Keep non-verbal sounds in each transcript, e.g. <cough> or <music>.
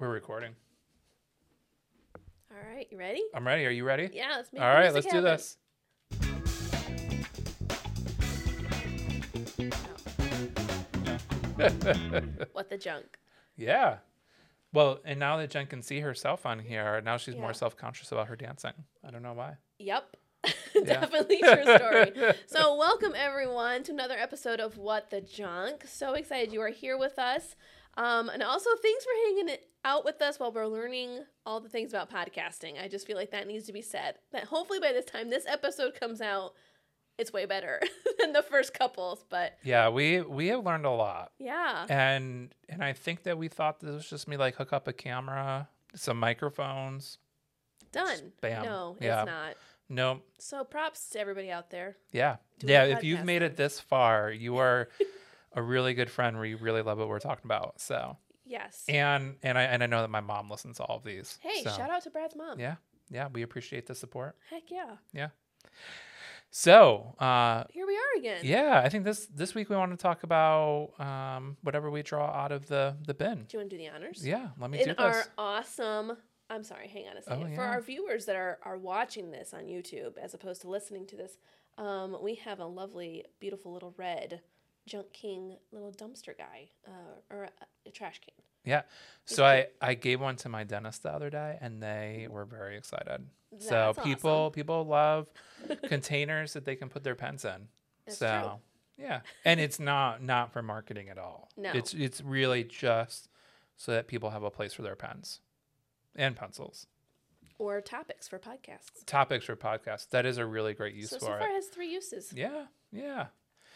We're recording. All right, you ready? I'm ready. Are you ready? Yeah, let's make All right, let's do happen. this. <laughs> What the junk? Yeah. Well, and now that Jen can see herself on here, now she's Yeah. more self conscious about her dancing. I don't know why. <laughs> Yep. Definitely true story. <laughs> So, welcome everyone to another episode of What the Junk. So excited you are here with us. Um, and also, thanks for hanging out with us while we're learning all the things about podcasting. I just feel like that needs to be said. That hopefully by this time this episode comes out, it's way better <laughs> than the first couples. But Yeah, we we have learned a lot. yeah, And and I think that we thought this was just me like hook up a camera, some microphones. done. bam. No, it's not. No, So, props to everybody out there. yeah. Yeah, if you've made it this far, you are <laughs> a really good friend where you really love what we're talking about. So Yes. and and I and I know that my mom listens to all of these. hey, so, shout out to Brad's mom. Yeah. Yeah, we appreciate the support. Heck yeah. Yeah. So, uh, Here we are again. yeah, I think this this week we want to talk about um, whatever we draw out of the the bin. Do you want to do the honors? Yeah, let me In do this. our awesome, I'm sorry, hang on a second. Oh, For our viewers that are, are watching this on YouTube as opposed to listening to this, um, we have a lovely, beautiful little red Junk King little dumpster guy uh, or a, a trash can. Yeah. So I I gave one to my dentist the other day, and they were very excited. so That's people awesome. people love <laughs> containers that they can put their pens in. That's so yeah, and it's not not for marketing at all. <laughs> No. it's it's really just so that people have a place for their pens and pencils. Or topics for podcasts. Topics for podcasts. That is a really great use So, so for far it. it has three uses. Yeah, yeah.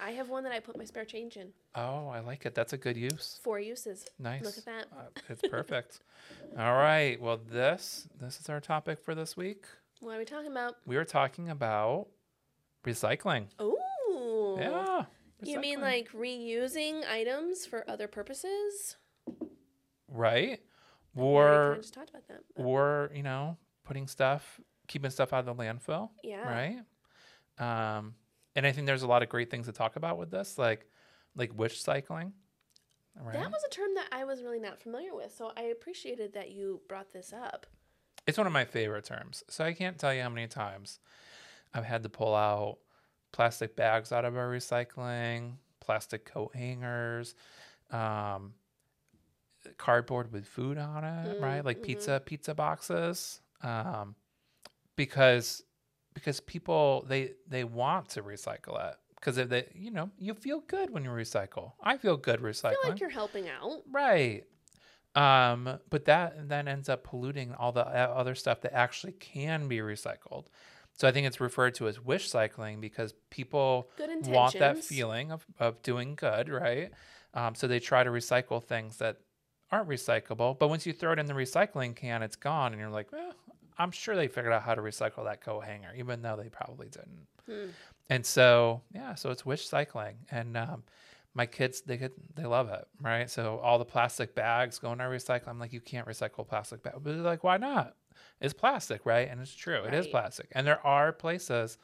I have one that I put my spare change in. Oh, I like it. That's a good use. Four uses. Nice. Look at that. Uh, it's perfect. <laughs> All right. Well, this this is our topic for this week. What are we talking about? We were talking about recycling. Ooh. Yeah. You mean like reusing items for other purposes? right? Or just talked about that. but- or you know putting stuff, keeping stuff out of the landfill, yeah. right? Um, and I think there's a lot of great things to talk about with this, like like wish cycling. Right. That was a term that I was really not familiar with, so I appreciated that you brought this up. It's one of my favorite terms. So I can't tell you how many times I've had to pull out plastic bags out of our recycling, plastic coat hangers, um, cardboard with food on it, Mm, right? Like mhm. pizza pizza boxes, um, because because people they they want to recycle it because if they you know you feel good when you recycle. I feel good recycling. I feel like you're helping out. Right. Um, but that then ends up polluting all the uh, other stuff that actually can be recycled. So I think it's referred to as wish cycling because people want that feeling of, of doing good, right? Um, so they try to recycle things that aren't recyclable. But once you throw it in the recycling can, it's gone. And you're like, well, I'm sure they figured out how to recycle that coat hanger, even though they probably didn't. Hmm. And so, yeah, so it's wish cycling. And um, my kids, they get, they love it, right? So all the plastic bags going to recycle. I'm like, you can't recycle plastic bag. But they're like, why not? It's plastic, right? And it's true. It is plastic. And there are places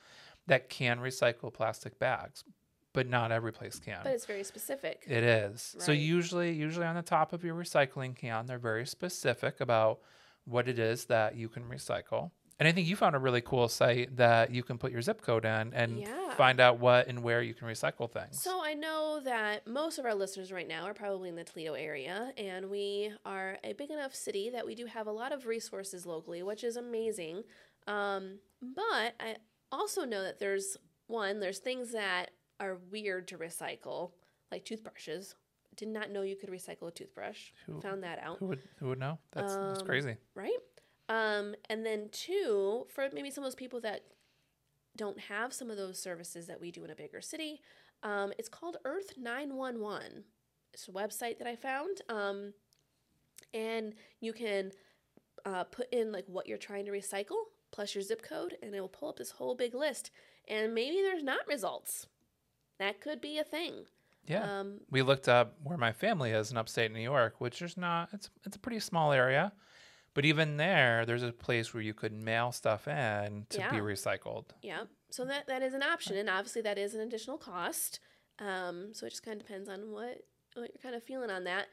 that can recycle plastic bags, but not every place can. But it's very specific. It is. So usually usually on the top of your recycling can, they're very specific about what it is that you can recycle. And I think you found a really cool site that you can put your zip code in and Yeah. find out what and where you can recycle things. So I know that most of our listeners right now are probably in the Toledo area, and we are a big enough city that we do have a lot of resources locally, which is amazing. Um, but I also know that there's one, there's things that are weird to recycle, like toothbrushes. Did not know you could recycle a toothbrush. Who- Found that out. who would who would know? That's, that's Um, crazy. right? Um, and then two, for maybe some of those people that don't have some of those services that we do in a bigger city, um, it's called Earth 911. It's a website that I found. Um, and you can uh, put in like what you're trying to recycle plus your zip code, and it will pull up this whole big list. And maybe there's not results. That could be a thing. Yeah. Um, we looked up where my family is in upstate New York, which is not it's it's a pretty small area. But even there, there's a place where you could mail stuff in to be recycled. Yeah, so that that is an option, and obviously that is an additional cost. Um, so it just kind of depends on what what you're kind of feeling on that.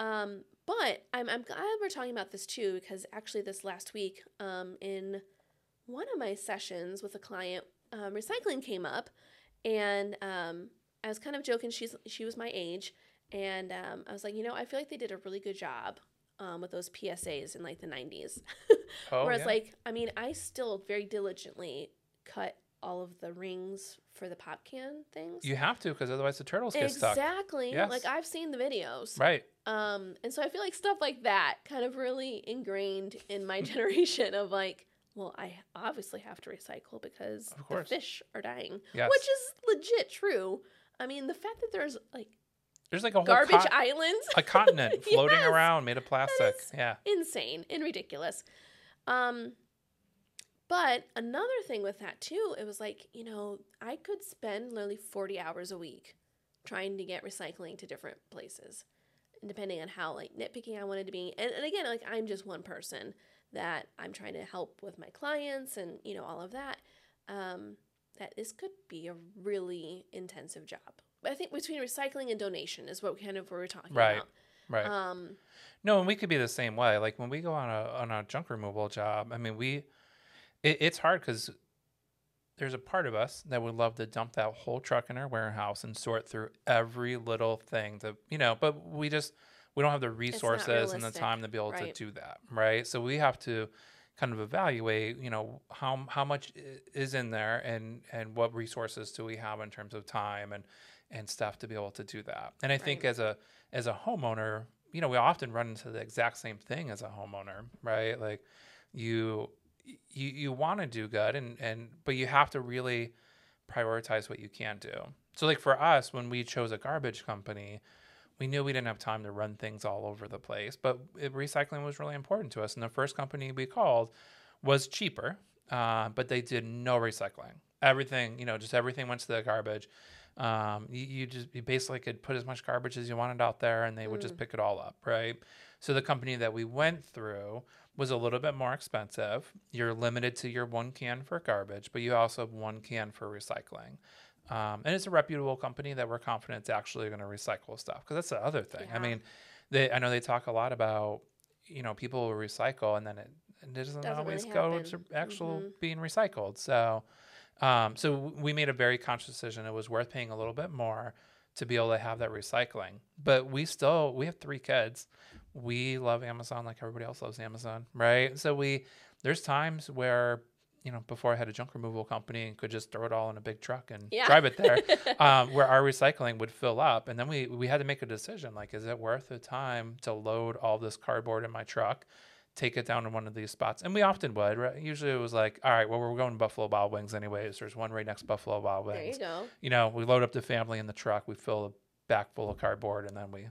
Um, but I'm I'm glad we're talking about this too because actually this last week, um, in one of my sessions with a client, um, recycling came up, and um, I was kind of joking. She's she was my age, and um, I was like, you know, I feel like they did a really good job um, with those PSAs in like the '90s. <laughs> Oh, Whereas, yeah. like, I mean, I still very diligently cut all of the rings for the pop can things. you have to because otherwise the turtles get stuck. exactly. Yes. Like I've seen the videos. Right. Um, and so I feel like stuff like that kind of really ingrained in my generation of like, well, I obviously have to recycle because the fish are dying, Yes. which is legit true. I mean, the fact that there's like There's like a whole garbage con- islands, a continent <laughs> floating Yes. around made of plastic. Yeah. insane and ridiculous. Um, but another thing with that too, it was like you know I could spend literally forty hours a week trying to get recycling to different places, and depending on how like nitpicking I wanted to be. And, and again, like I'm just one person that I'm trying to help with my clients and you know all of that. Um, that this could be a really intensive job. But I think between recycling and donation is what kind of we're talking Right. about. Right. Um, No, and we could be the same way. Like when we go on a on a junk removal job, I mean, we it, it's hard because there's a part of us that would love to dump that whole truck in our warehouse and sort through every little thing to you know, but we just we don't have the resources and the time to be able right. to do that, right? So we have to kind of evaluate, you know, how how much is in there and and what resources do we have in terms of time and and stuff to be able to do that. And I think as a as a homeowner, you know, we often run into the exact same thing as a homeowner, right? Like you you you want to do good and and but you have to really prioritize what you can do. So like for us when we chose a garbage company, we knew we didn't have time to run things all over the place, but it, recycling was really important to us. And the first company we called was cheaper, uh, but they did no recycling. Everything, you know, just everything went to the garbage. Um, you, you just you basically could put as much garbage as you wanted out there, and they would just pick it all up, right? So the company that we went through was a little bit more expensive. You're limited to your one can for garbage, but you also have one can for recycling. Um, and it's a reputable company that we're confident it's actually going to recycle stuff because that's the other thing. I mean, they I know they talk a lot about you know people will recycle and then it, it doesn't, Doesn't always really go to actual Mhm. being recycled. So, um, so we made a very conscious decision. It was worth paying a little bit more to be able to have that recycling. But we still we have three kids. We love Amazon like everybody else loves Amazon, right? So we there's times where you know before I had a junk removal company and could just throw it all in a big truck and Yeah. drive it there, <laughs> um, where our recycling would fill up, and then we we had to make a decision like, is it worth the time to load all this cardboard in my truck? Take it down to one of these spots, and we often would. Right? Usually, it was like, all right, well, we're going to Buffalo Wild Wings anyways. There's one right next to Buffalo Wild Wings. there you go. you know, we load up the family in the truck, we fill a back full of cardboard, and then we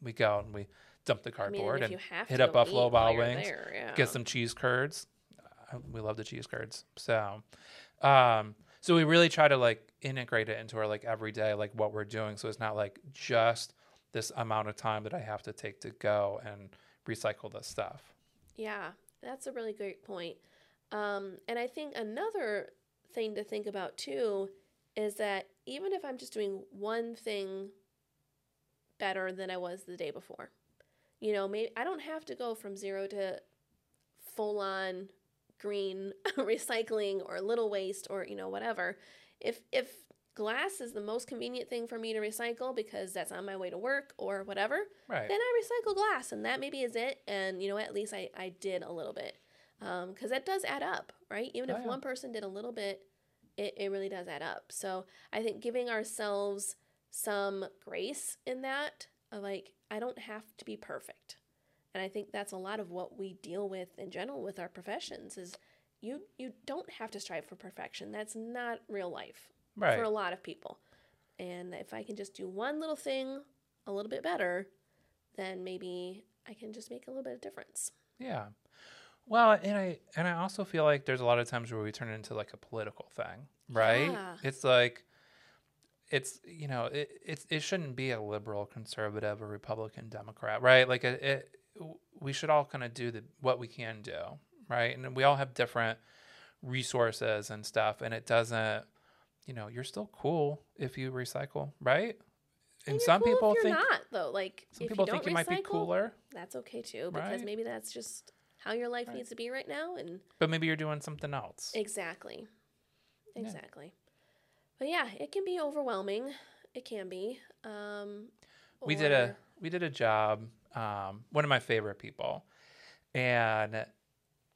we go and we dump the I mean, cardboard and and hit up Buffalo Wild Wings, there, yeah. get some cheese curds. We love the cheese curds. So, um, so we really try to like integrate it into our like everyday, like what we're doing. So it's not like just this amount of time that I have to take to go and recycle this stuff. Yeah, that's a really great point. Um, and I think another thing to think about too is that even if I'm just doing one thing better than I was the day before, you know, maybe I don't have to go from zero to full on green <laughs> recycling or little waste or you know whatever. If if glass is the most convenient thing for me to recycle because that's on my way to work or whatever, Right. then I recycle glass, and that maybe is it. And you know, at least I, I did a little bit, um, because that does add up, right? Even Oh, if yeah. one person did a little bit, it, it really does add up. So I think giving ourselves some grace in that, of like, I don't have to be perfect, and I think that's a lot of what we deal with in general with our professions is you you don't have to strive for perfection. That's not real life right. for a lot of people. And if I can just do one little thing a little bit better, then maybe I can just make a little bit of difference. Yeah. Well, and I and I also feel like there's a lot of times where we turn it into like a political thing, right? Yeah. It's like it's you know it it's it shouldn't be a liberal, conservative, or Republican, Democrat, right? Like it, it we should all kind of do the what we can do, right? And we all have different resources and stuff, and it doesn't, you know, you're still cool if you recycle, right? and you're some cool people think not though. Like some if people you think don't you might be recycle, cooler, That's okay too, because Right. maybe that's just how your life Right. needs to be right now, and but maybe you're doing something else. exactly, Yeah. exactly. But yeah, it can be overwhelming. It can be. Um, we did a we did a job um, one of my favorite people. And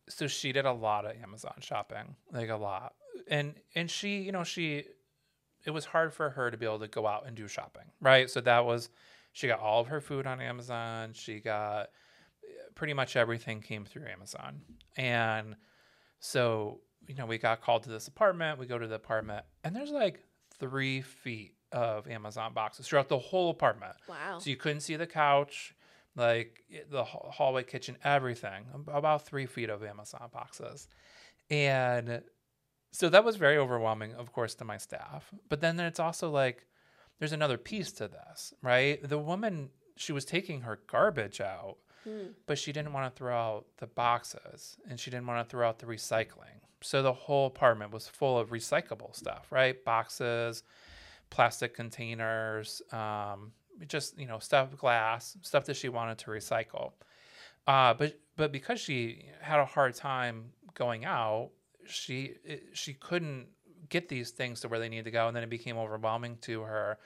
so she did a lot of amazon shopping like a lot. And and she you know she it was hard for her to be able to go out and do shopping right? So that was she got all of her food on amazon. She got pretty much everything came through amazon. And so you know we got called to this apartment. We go to the apartment and there's like three feet of amazon boxes throughout the whole apartment. Wow. so you couldn't see the couch, like the hallway, kitchen, everything, about three feet of Amazon boxes, and so that was very overwhelming, of course, to my staff. But then it's also like there's another piece to this, right? The woman she was taking her garbage out, Hmm. but she didn't want to throw out the boxes and she didn't want to throw out the recycling. So the whole apartment was full of recyclable stuff, right? Boxes, plastic containers, um, just you know stuff, glass, stuff that she wanted to recycle. Uh, but but because she had a hard time going out, she she couldn't get these things to where they needed to go, and then it became overwhelming to her,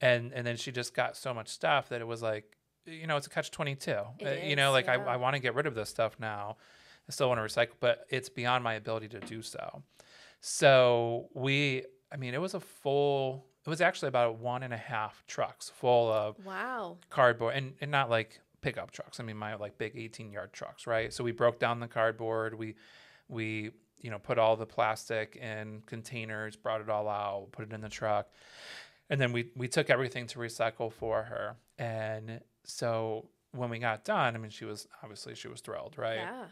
and and then she just got so much stuff that it was like, you know, it's a catch twenty two. It You know, like I. I want to get rid of this stuff now. I still want to recycle, but it's beyond my ability to do so. So we, I mean, it was a full. It was actually about one and a half trucks full of Wow. cardboard and, and not like pickup trucks. I mean my like big 18 yard trucks, right? So we broke down the cardboard. We we you know put all the plastic in containers, brought it all out, put it in the truck, and then we we took everything to recycle for her. And so when we got done, I mean she was obviously she was thrilled, right? Yeah.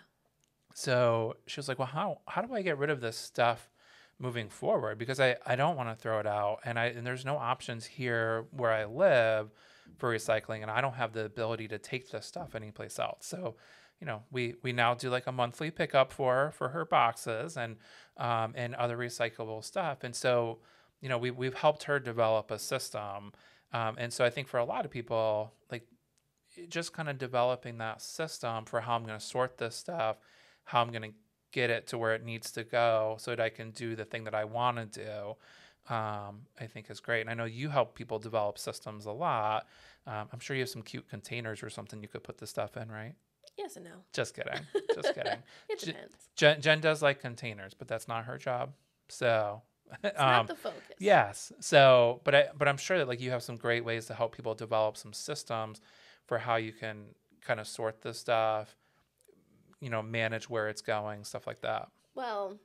So she was like, "Well, how how do I get rid of this stuff moving forward? Because I I don't want to throw it out, and I and there's no options here where I live for recycling, and I don't have the ability to take this stuff anyplace else. So." You know, we we now do like a monthly pickup for her for her boxes and um, and other recyclable stuff, and so you know we we've helped her develop a system, um, and so I think for a lot of people, like just kind of developing that system for how I'm going to sort this stuff, how I'm going to get it to where it needs to go so that I can do the thing that I want to do, um, I think is great. And I know you help people develop systems a lot. Um, I'm sure you have some cute containers or something you could put the stuff in, right? Yes and no. Just kidding. <laughs> Just kidding. It depends. Jen, Jen does like containers, but that's not her job. So, <laughs> It's um, not the focus. Yes. So, but I but I'm sure that like you have some great ways to help people develop some systems for how you can kind of sort this stuff, you know, manage where it's going, stuff like that. Well,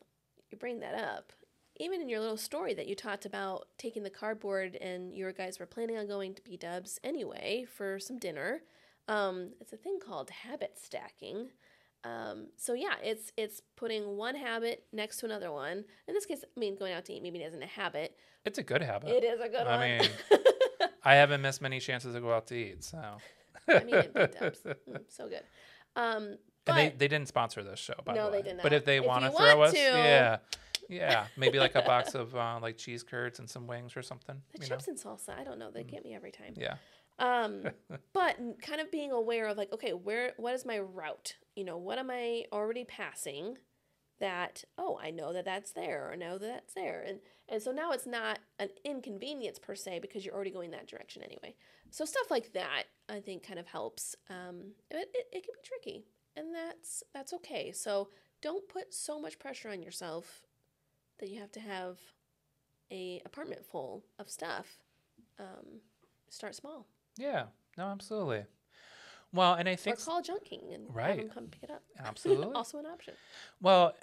you bring that up. Even in your little story that you talked about taking the cardboard and your guys were planning on going to B Dubs anyway for some dinner. Um, it's a thing called habit stacking. Um, so yeah, it's it's putting one habit next to another one. In this case, I mean, going out to eat maybe isn't a habit. It's a good habit. It is a good I one. mean, <laughs> I haven't missed many chances to go out to eat, so. I mean, B Dubs, <laughs> Mm, so good. Um, but and they, they didn't sponsor this show, by No, the they way. did But if they to you throw want us, to- yeah, yeah, maybe like a box <laughs> of uh, like cheese curds and some wings or something. the you know? chips and salsa, I don't know, they get me every time. Yeah, um <laughs> but kind of being aware of like okay where what is my route you know what am i already passing that oh i know that that's there or I know that that's there and and so now it's not an inconvenience per se because you're already going that direction anyway so stuff like that i think kind of helps um it, it, it can be tricky and that's that's okay so don't put so much pressure on yourself that you have to have a apartment full of stuff um, start small yeah, no, absolutely. Well, and I think or call Junk King and have Right. them come pick it up. <laughs> Absolutely. also an option. Well,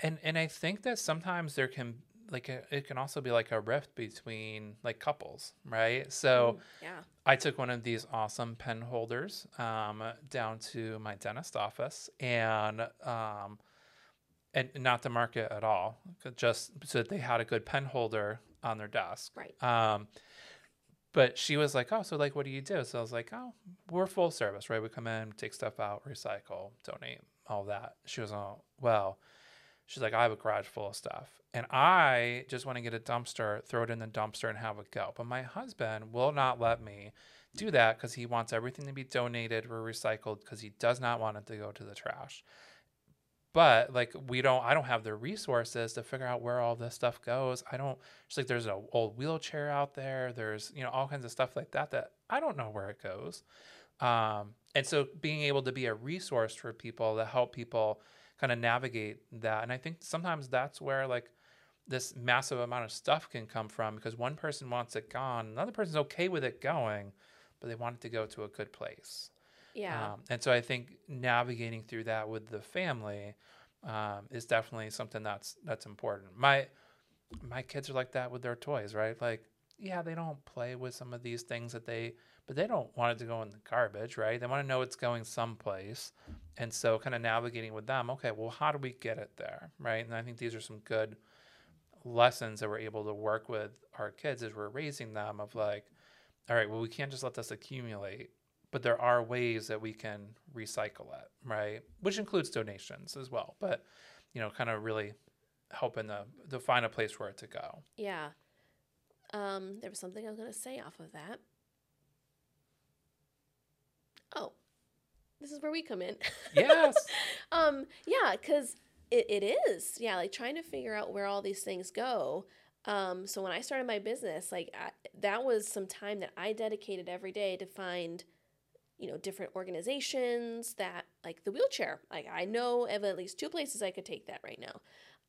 and and I think that sometimes there can like a, it can also be like a rift between like couples, right? So Mm, yeah. I took one of these awesome pen holders um, down to my dentist office, and um, and not to market at all, just so that they had a good pen holder on their desk. Right. Um, but she was like, "Oh, so like, what do you do?" So I was like, "Oh, we're full service, right? We come in, take stuff out, recycle, donate, all that." She was all, "Well, She's like, I have a garage full of stuff. And I just want to get a dumpster, throw it in the dumpster, and have it go. But my husband will not let me do that because he wants everything to be donated or recycled because he does not want it to go to the trash. But like we don't, I don't have the resources to figure out where all this stuff goes. I don't. Just like there's an old wheelchair out there. There's you know all kinds of stuff like that that I don't know where it goes. Um, and so being able to be a resource for people to help people kind of navigate that, and I think sometimes that's where like this massive amount of stuff can come from because one person wants it gone, another person's okay with it going, but they want it to go to a good place. Yeah. Um, and so I think navigating through that with the family um, is definitely something that's that's important. My my kids are like that with their toys, right? Like, yeah, they don't play with some of these things that they, but they don't want it to go in the garbage, right? They want to know it's going someplace. And so, kind of navigating with them, okay, well, how do we get it there, right? And I think these are some good lessons that we're able to work with our kids as we're raising them of like, all right, well, we can't just let this accumulate but there are ways that we can recycle it, right? Which includes donations as well, but you know, kind of really helping the to find a place for it to go. Yeah. Um, there was something I was gonna say off of that. Oh, this is where we come in. <laughs> Yes. um, yeah, because it, it is. Yeah, like trying to figure out where all these things go. Um, so when I started my business, like I, that was some time that I dedicated every day to find you know different organizations that like the wheelchair like i know of at least two places i could take that right now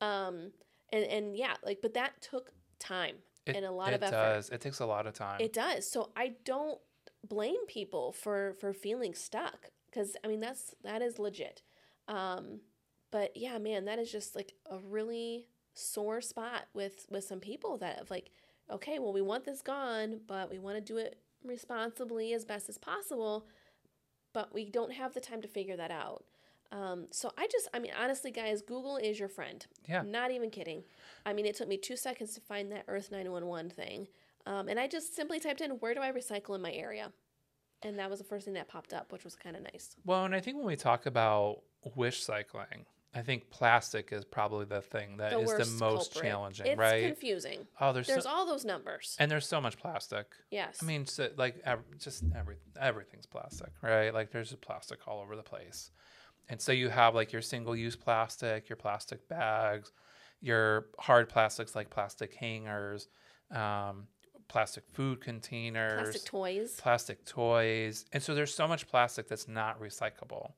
um and and yeah like but that took time it, and a lot it of effort does. It takes a lot of time. it does so i don't blame people for for feeling stuck because i mean that's that is legit um but yeah man that is just like a really sore spot with with some people that have like okay well we want this gone but we want to do it responsibly as best as possible but we don't have the time to figure that out. Um, so I just, I mean, honestly, guys, Google is your friend. Yeah. Not even kidding. I mean, it took me two seconds to find that Earth 911 thing. Um, and I just simply typed in, where do I recycle in my area? And that was the first thing that popped up, which was kind of nice. well, and I think when we talk about wish cycling, I think plastic is probably the thing that The is the most culprit. challenging, It's right? confusing. oh, there's, There's so, all those numbers. and there's so much plastic. Yes. I mean, so, like ev- just every everything's plastic, right? Like there's plastic all over the place, and so you have like your single-use plastic, your plastic bags, your hard plastics like plastic hangers, um, plastic food containers, plastic toys. plastic toys, and so there's so much plastic that's not recyclable.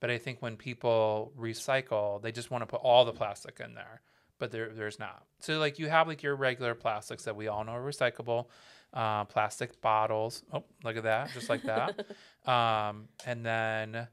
But I think when people recycle, they just want to put all the plastic in there, but there there's not. So like you have like your regular plastics that we all know are recyclable, uh, plastic bottles. Oh, look at that, just like that. <laughs> um, and then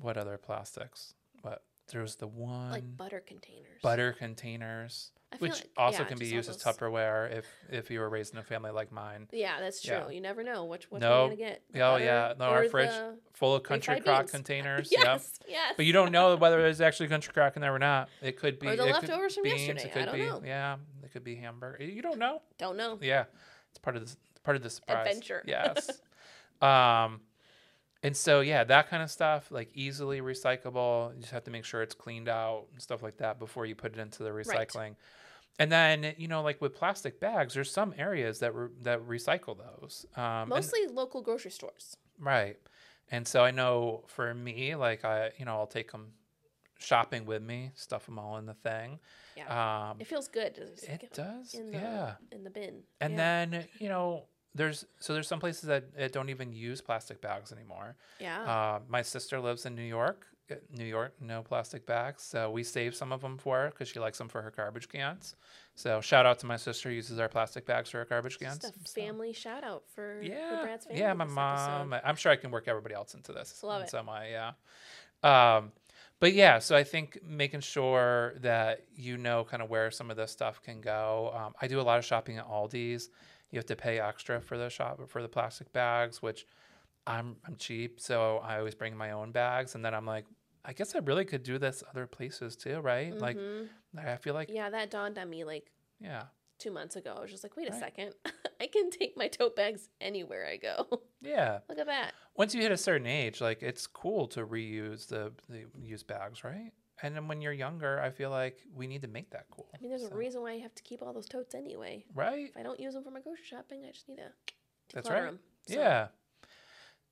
what other plastics? What there's the one like butter containers. butter containers, which like- also yeah, can be used as Tupperware if if you were raised in a family like mine. Yeah, that's true. Yeah. You never know which one you're gonna get. Oh yeah, no, our fridge full of country crock beans. <laughs> containers. Yep. Yes, yes. But you don't know whether there's actually country crock in there or not. It could be Or the leftovers from beans, yesterday. It could I don't be know. yeah. It could be hamburger. You don't know. Don't know. Yeah, it's part of the part of the surprise. Adventure. Yes. <laughs> um, and so yeah, that kind of stuff like easily recyclable. You just have to make sure it's cleaned out and stuff like that before you put it into the recycling. And then you know, like with plastic bags, there's some areas that re- that recycle those. Um, and- Mostly local grocery stores. Right. And so I know for me, like I, you know, I'll take them shopping with me, stuff them all in the thing. Yeah. Um, It feels good. just it does, in the, yeah. In the bin. And yeah. then you know, there's so there's some places that, that don't even use plastic bags anymore. Yeah. Uh, my sister lives in New York. New York, no plastic bags. So we save some of them for her because she likes them for her garbage cans. So shout out to my sister uses our plastic bags for her garbage cans. Just a So- family shout out for, for yeah, Brad's family. yeah, my mom. episode. I'm sure I can work everybody else into this. Love it. Some way, yeah. Um, but yeah, so I think making sure that you know kind of where some of this stuff can go. Um, I do a lot of shopping at Aldi's. You have to pay extra for the shop for the plastic bags, which I'm I'm cheap, so I always bring my own bags, and then I'm like, I guess I really could do this other places too, right? Like Mhm. I feel like yeah, that dawned on me like yeah, two months ago. I was just like, wait a second. <laughs> I can take my tote bags anywhere I go. <laughs> yeah. Look at that. once you hit a certain age, like it's cool to reuse the the used bags, right? And then when you're younger, I feel like we need to make that cool. I mean, there's So- a reason why I have to keep all those totes anyway. Right? If I don't use them for my grocery shopping, I just need to That's right. right. 'em. So, Yeah.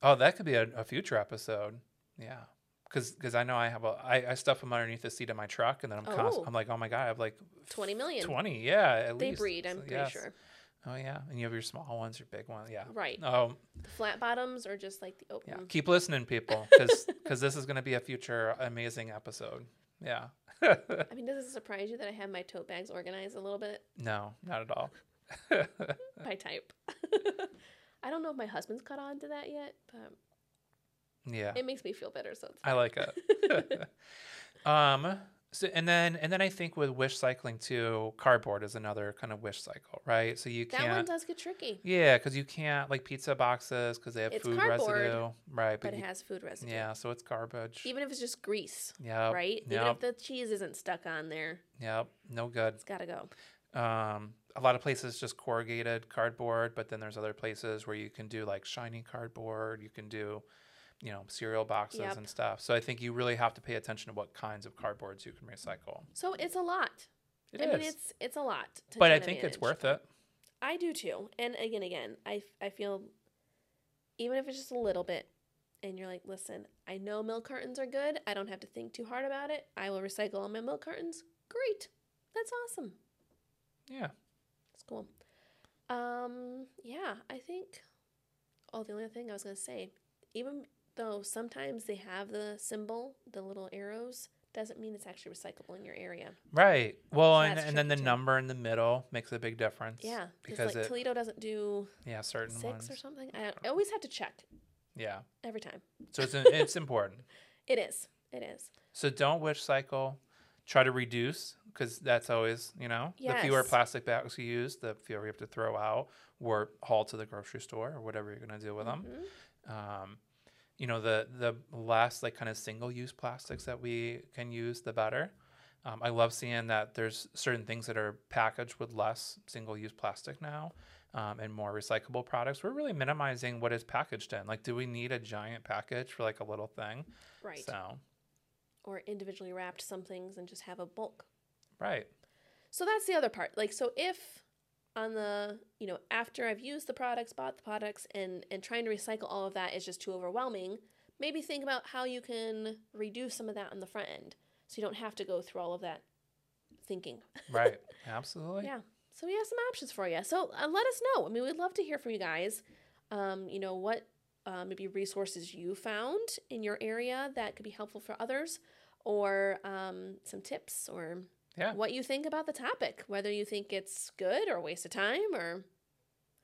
Oh, that could be a, a future episode. Yeah. Cause, because I know I have a I, I stuff them underneath the seat of my truck and then I'm oh. const- Oh. I'm like oh my god I have like 20 million. twenty yeah at They least breed, I'm So, pretty yes. sure. oh yeah and you have your small ones your big ones yeah Right. oh The flat bottoms are just like the yeah open. keep listening people <laughs> because because this is going to be a future amazing episode yeah I mean, does it surprise you that I have my tote bags organized a little bit no not at all by type? <laughs> I don't know if my husband's caught on to that yet, but yeah it makes me feel better. So it's I like it. <laughs> <laughs> um. So and then and then I think with wish cycling too, cardboard is another kind of wish cycle, right? So you that one can't. does get tricky, Yeah, because you can't like pizza boxes because they have It's food residue, right? but it you- has food residue. yeah, so it's garbage. Even if it's just grease, Yeah. right? Even if the cheese isn't stuck on there, Yep. No good. it's got to go. Um, a lot of places just corrugated cardboard, but then there's other places where you can do like shiny cardboard. You can do, you know, cereal boxes Yep. and stuff. So I think you really have to pay attention to what kinds of cardboards you can recycle. So it's a lot. It I is, mean, it's it's a lot. To but I think it's worth it. I do too. And again, again, I I feel even if it's just a little bit, and you're like, listen, I know milk cartons are good. I don't have to think too hard about it. I will recycle all my milk cartons. Great, that's awesome. Yeah. That's cool. Um, yeah, I think. Oh, the only thing I was gonna say, even though sometimes they have the symbol, the little arrows, doesn't mean it's actually recyclable in your area. Right. Well, So and, and then the too. number in the middle makes a big difference. Yeah, because like it, Toledo doesn't do yeah, certain six ones. or something. I, I always have to check Yeah. every time. So it's <laughs> it's important. It is. It is. So don't wish cycle. Try to reduce because that's always you know the fewer plastic bags you use, the fewer you have to throw out or haul to the grocery store or whatever you're gonna do with them. Mhm. Um, you know the the less like kind of single use plastics that we can use, the better. Um, I love seeing that there's certain things that are packaged with less single use plastic now. Um, and more recyclable products. We're really minimizing what is packaged in. Like, do we need a giant package for like a little thing? Right. So, Or individually wrapped some things and just have a bulk. right. So that's the other part. Like so if on the, you know, after I've used the products, bought the products and and trying to recycle all of that is just too overwhelming, maybe think about how you can reduce some of that on the front end so you don't have to go through all of that thinking. <laughs> Right. Absolutely. Yeah. So we have some options for you. So uh, let us know. I mean, we'd love to hear from you guys. Um, you know, what uh, maybe resources you found in your area that could be helpful for others, or um, some tips, or Yeah. what you think about the topic. Whether you think it's good or a waste of time, or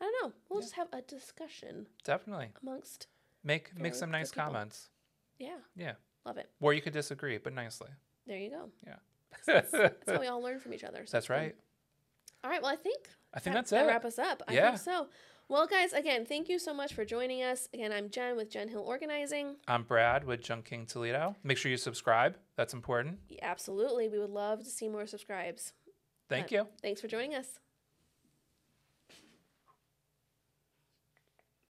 I don't know. We'll Yeah. just have a discussion Definitely. amongst. Make make some nice people. comments. Yeah, Yeah. love it. Or you could disagree, but nicely. There you go. Yeah. That's, that's how <laughs> we all learn from each other. so That's right. All right. Well, I think I think that, that's that it. wrap us up. I Yeah. think so. Well, guys, again, thank you so much for joining us. Again, I'm Jen with Jen Hill Organizing. I'm Brad with Junk King Toledo. Make sure you subscribe. That's important. Absolutely. We would love to see more subscribes. Thank Uh, you. Thanks for joining us.